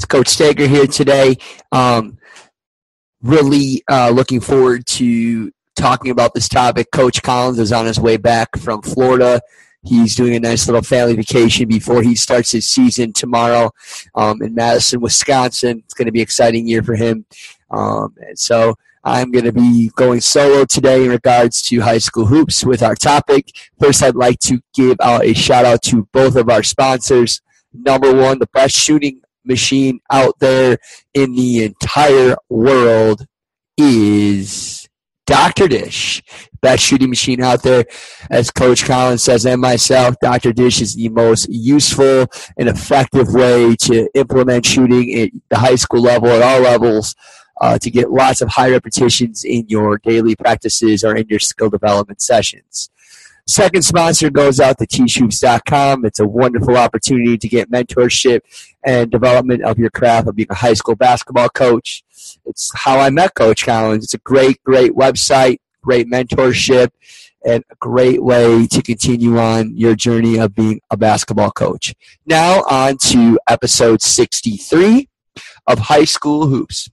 It's Coach Stager here today. Um, really uh, looking forward to talking about this topic. Coach Collins is on his way back from Florida. He's doing a nice little family vacation before he starts his season tomorrow um, in Madison, Wisconsin. It's going to be an exciting year for him. Um, and so I'm going to be going solo today in regards to high school hoops with our topic. First, I'd like to give out a shout out to both of our sponsors. Number one, the best shooting machine out there in the entire world is Dr. Dish. Best shooting machine out there. As Coach Collins says, and myself, Dr. Dish is the most useful and effective way to implement shooting at the high school level at all levels. Uh, to get lots of high repetitions in your daily practices or in your skill development sessions. Second sponsor goes out to teachhoops.com. It's a wonderful opportunity to get mentorship and development of your craft of being a high school basketball coach. It's how I met Coach Collins. It's a great, great website, great mentorship, and a great way to continue on your journey of being a basketball coach. Now, on to episode 63 of High School Hoops.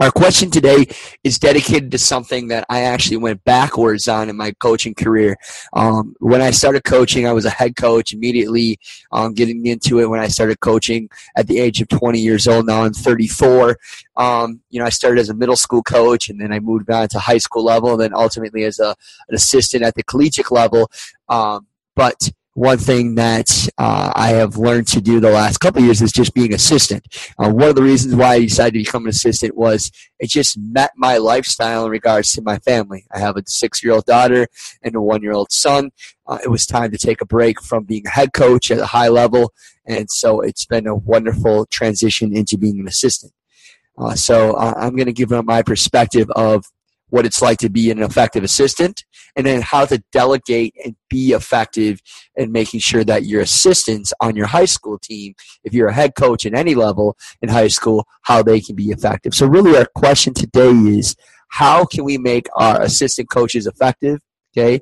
Our question today is dedicated to something that I actually went backwards on in my coaching career. Um, when I started coaching, I was a head coach immediately, um, getting into it when I started coaching at the age of 20 years old. Now I'm 34. Um, you know, I started as a middle school coach and then I moved on to high school level and then ultimately as a, an assistant at the collegiate level. Um, but one thing that uh, I have learned to do the last couple years is just being assistant. Uh, one of the reasons why I decided to become an assistant was it just met my lifestyle in regards to my family. I have a six-year-old daughter and a one-year-old son. Uh, it was time to take a break from being a head coach at a high level, and so it's been a wonderful transition into being an assistant. Uh, so uh, I'm going to give my perspective of what it's like to be an effective assistant, and then how to delegate and be effective in making sure that your assistants on your high school team, if you're a head coach at any level in high school, how they can be effective. So, really, our question today is how can we make our assistant coaches effective? Okay.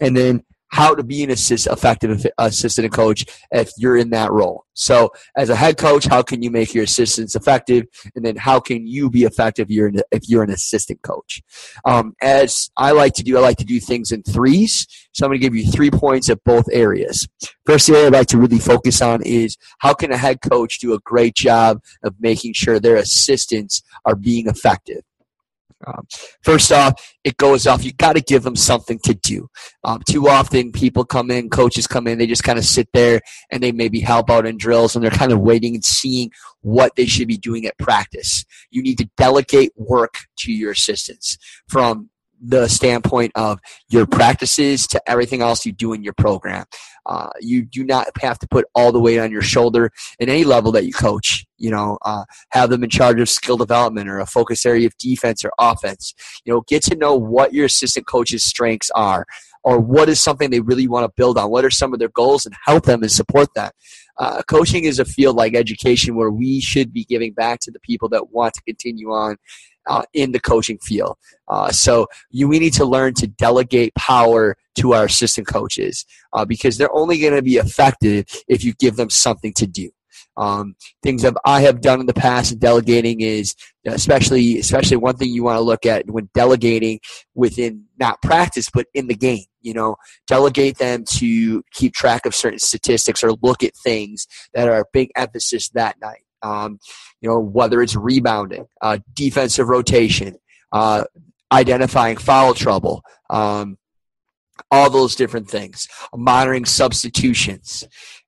And then how to be an assist, effective assistant coach if you're in that role. So, as a head coach, how can you make your assistants effective, and then how can you be effective if you're an assistant coach? Um, as I like to do, I like to do things in threes. So, I'm going to give you three points at both areas. First area I'd like to really focus on is how can a head coach do a great job of making sure their assistants are being effective. Um, first off, it goes off. You got to give them something to do. Um, too often, people come in, coaches come in, they just kind of sit there and they maybe help out in drills, and they're kind of waiting and seeing what they should be doing at practice. You need to delegate work to your assistants from the standpoint of your practices to everything else you do in your program. Uh, you do not have to put all the weight on your shoulder in any level that you coach. You know, uh, have them in charge of skill development or a focus area of defense or offense. You know, get to know what your assistant coach's strengths are or what is something they really want to build on. What are some of their goals and help them and support that. Uh, coaching is a field like education where we should be giving back to the people that want to continue on uh, in the coaching field. Uh, so you, we need to learn to delegate power to our assistant coaches uh, because they're only going to be effective if you give them something to do. Um, things that I have done in the past in delegating is especially especially one thing you want to look at when delegating within not practice but in the game. You know, delegate them to keep track of certain statistics or look at things that are a big emphasis that night. Um, you know, whether it's rebounding, uh, defensive rotation, uh, identifying foul trouble, um, all those different things, monitoring substitutions.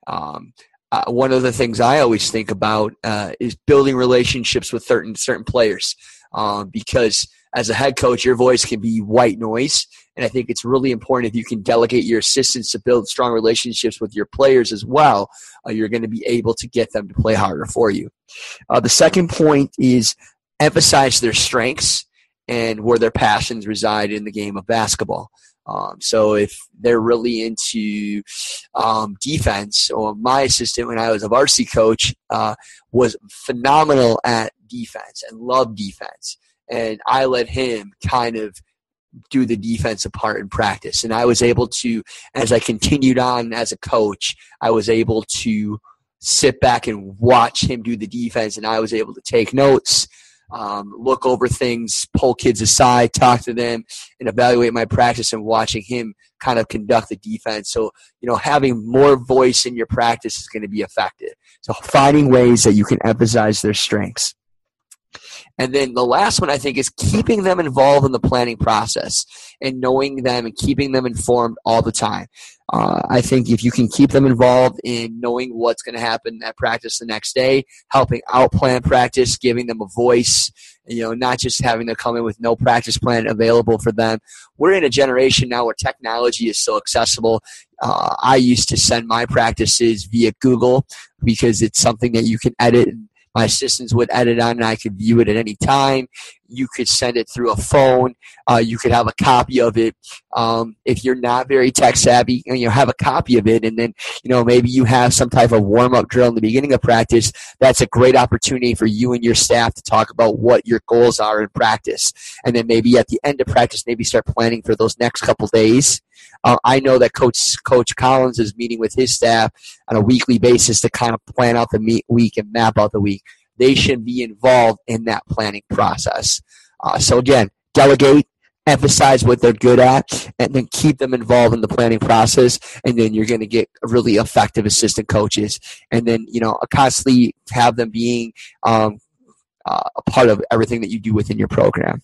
Um, uh, one of the things I always think about uh, is building relationships with certain certain players, um, because as a head coach, your voice can be white noise, and I think it's really important if you can delegate your assistants to build strong relationships with your players as well. Uh, you're going to be able to get them to play harder for you. Uh, the second point is emphasize their strengths and where their passions reside in the game of basketball. Um, so if they're really into um, defense, or my assistant when I was a varsity coach uh, was phenomenal at defense and loved defense, and I let him kind of do the defensive part in practice. And I was able to, as I continued on as a coach, I was able to sit back and watch him do the defense, and I was able to take notes, um, look over things, pull kids aside, talk to them, and evaluate my practice and watching him kind of conduct the defense. So, you know, having more voice in your practice is going to be effective. So, finding ways that you can emphasize their strengths. And then the last one I think is keeping them involved in the planning process and knowing them and keeping them informed all the time. Uh, I think if you can keep them involved in knowing what's going to happen at practice the next day, helping out plan practice, giving them a voice, you know, not just having to come in with no practice plan available for them. We're in a generation now where technology is so accessible. Uh, I used to send my practices via Google because it's something that you can edit and my assistants would edit on and I could view it at any time. You could send it through a phone. Uh, you could have a copy of it. Um, if you're not very tech savvy, you know, have a copy of it. And then, you know, maybe you have some type of warm up drill in the beginning of practice. That's a great opportunity for you and your staff to talk about what your goals are in practice. And then maybe at the end of practice, maybe start planning for those next couple days. Uh, I know that Coach Coach Collins is meeting with his staff on a weekly basis to kind of plan out the meet week and map out the week. They should be involved in that planning process. Uh, so again, delegate, emphasize what they're good at, and then keep them involved in the planning process. And then you're going to get really effective assistant coaches. And then you know constantly have them being um, uh, a part of everything that you do within your program.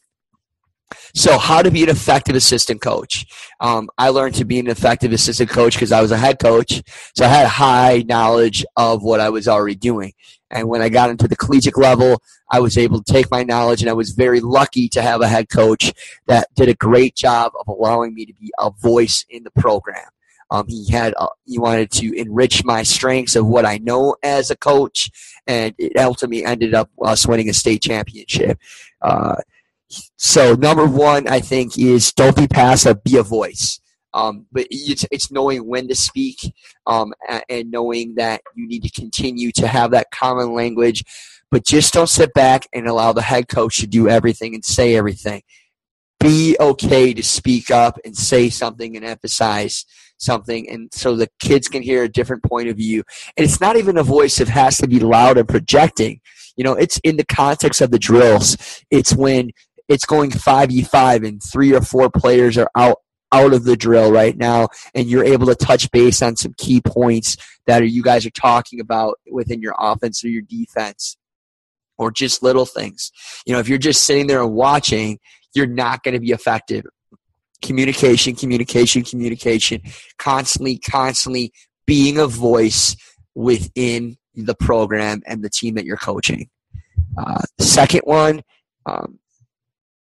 So, how to be an effective assistant coach? Um, I learned to be an effective assistant coach because I was a head coach, so I had high knowledge of what I was already doing. And when I got into the collegiate level, I was able to take my knowledge, and I was very lucky to have a head coach that did a great job of allowing me to be a voice in the program. Um, he had uh, he wanted to enrich my strengths of what I know as a coach, and it ultimately ended up us winning a state championship. Uh, so number one, I think, is don't be passive, be a voice. Um, but it's, it's knowing when to speak um, and knowing that you need to continue to have that common language. But just don't sit back and allow the head coach to do everything and say everything. Be okay to speak up and say something and emphasize something and so the kids can hear a different point of view. And it's not even a voice that has to be loud and projecting. You know, it's in the context of the drills. It's when it's going 5v5 and three or four players are out out of the drill right now and you're able to touch base on some key points that are, you guys are talking about within your offense or your defense or just little things. You know if you're just sitting there and watching you're not going to be effective. Communication communication communication. Constantly constantly being a voice within the program and the team that you're coaching. Uh, second one um,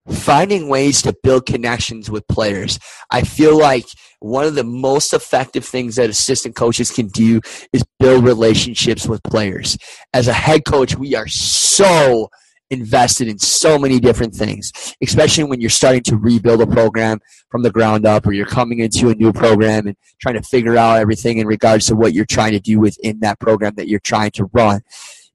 finding ways to build connections with players. I feel like one of the most effective things that assistant coaches can do is build relationships with players. As a head coach, we are so invested in so many different things, especially when you're starting to rebuild a program from the ground up or you're coming into a new program and trying to figure out everything in regards to what you're trying to do within that program that you're trying to run.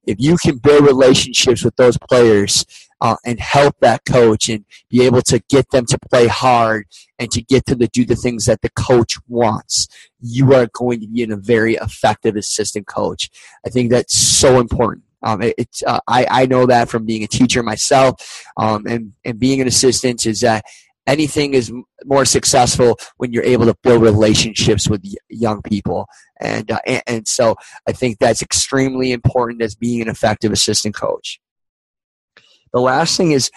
If you can build relationships with those players uh, and help that coach and be able to get them to play hard and to get them to do the things that the coach wants, you are going to be in a very effective assistant coach. I think that's so important. Um, it, it's uh, I, I know that from being a teacher myself um, and, and being an assistant is that anything is more successful when you're able to build relationships with young people and, uh, and, and so i think that's extremely important as being an effective assistant coach the last thing is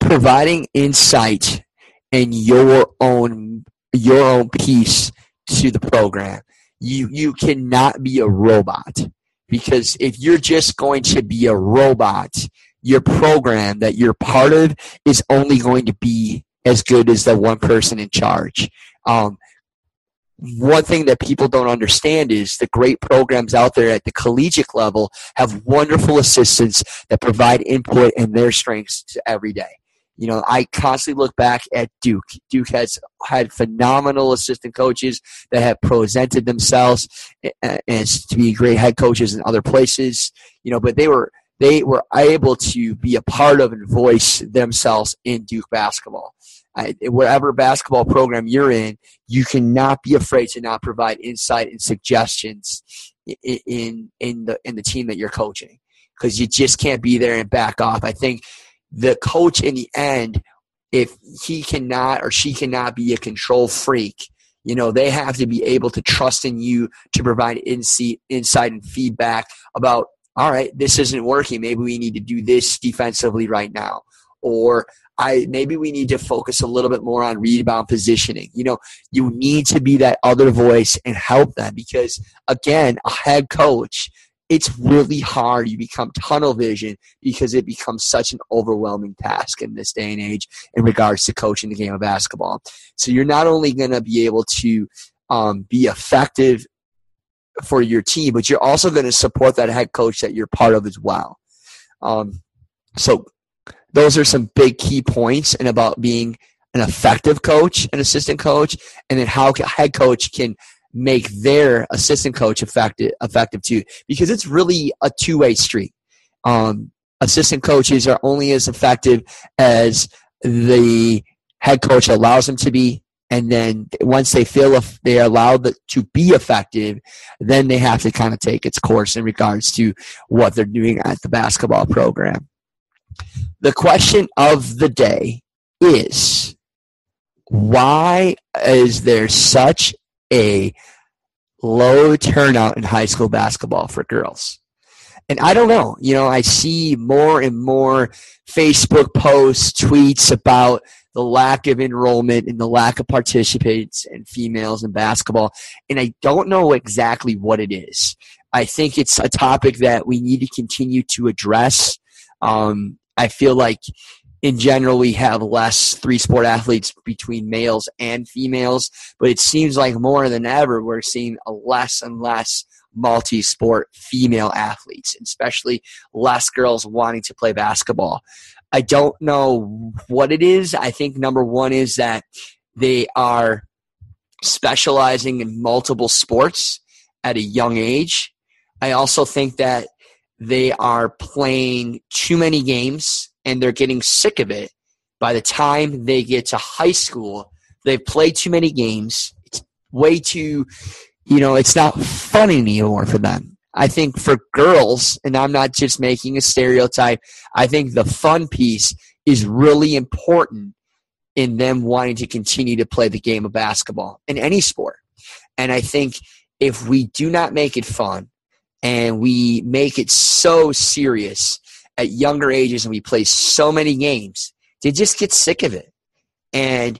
providing insight and your own your own piece to the program you you cannot be a robot because if you're just going to be a robot, your program that you're part of is only going to be as good as the one person in charge. Um, one thing that people don't understand is the great programs out there at the collegiate level have wonderful assistants that provide input and their strengths to every day. You know, I constantly look back at Duke. Duke has had phenomenal assistant coaches that have presented themselves as to be great head coaches in other places. You know, but they were they were able to be a part of and voice themselves in Duke basketball. Whatever basketball program you're in, you cannot be afraid to not provide insight and suggestions in in, in the in the team that you're coaching because you just can't be there and back off. I think the coach in the end, if he cannot or she cannot be a control freak, you know, they have to be able to trust in you to provide insight, insight and feedback about, all right, this isn't working. Maybe we need to do this defensively right now. Or I maybe we need to focus a little bit more on rebound positioning. You know, you need to be that other voice and help them because again, a head coach it's really hard. You become tunnel vision because it becomes such an overwhelming task in this day and age in regards to coaching the game of basketball. So you're not only going to be able to um, be effective for your team, but you're also going to support that head coach that you're part of as well. Um, so those are some big key points and about being an effective coach, an assistant coach, and then how a head coach can make their assistant coach effective effective too. Because it's really a two-way street. Um, assistant coaches are only as effective as the head coach allows them to be. And then once they feel if they're allowed to be effective then they have to kind of take its course in regards to what they're doing at the basketball program the question of the day is why is there such a low turnout in high school basketball for girls. And I don't know, you know, I see more and more Facebook posts, tweets about the lack of enrollment and the lack of participants and females in basketball. And I don't know exactly what it is. I think it's a topic that we need to continue to address. Um, I feel like in general, we have less three sport athletes between males and females, but it seems like more than ever we're seeing less and less multi sport female athletes, especially less girls wanting to play basketball. I don't know what it is. I think number one is that they are specializing in multiple sports at a young age. I also think that they are playing too many games and they're getting sick of it. By the time they get to high school, they've played too many games. It's way too, you know, it's not fun anymore for them. I think for girls, and I'm not just making a stereotype, I think the fun piece is really important in them wanting to continue to play the game of basketball in any sport. And I think if we do not make it fun and we make it so serious at younger ages and we play so many games, they just get sick of it. And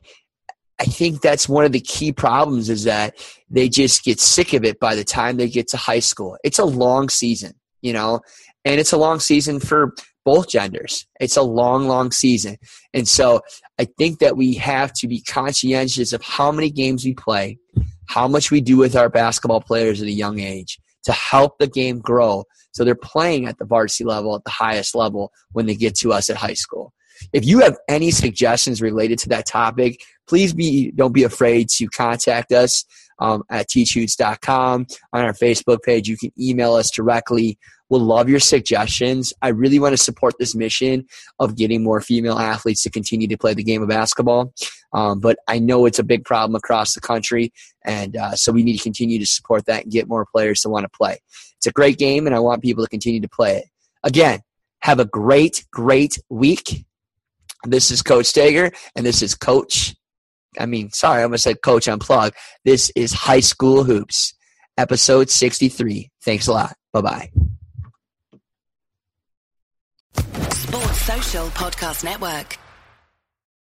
I think that's one of the key problems is that they just get sick of it by the time they get to high school. It's a long season, you know, and it's a long season for both genders. It's a long, long season. And so I think that we have to be conscientious of how many games we play, how much we do with our basketball players at a young age to help the game grow so they're playing at the varsity level at the highest level when they get to us at high school. If you have any suggestions related to that topic, please be don't be afraid to contact us um, at teachhoops.com on our Facebook page. You can email us directly. We'll love your suggestions. I really want to support this mission of getting more female athletes to continue to play the game of basketball. Um, but I know it's a big problem across the country, and uh, so we need to continue to support that and get more players to want to play. It's a great game, and I want people to continue to play it. Again, have a great, great week. This is Coach Stager, and this is Coach. I mean, sorry, I almost said Coach Unplug. This is High School Hoops, episode 63. Thanks a lot. Bye bye. Sports Social Podcast Network.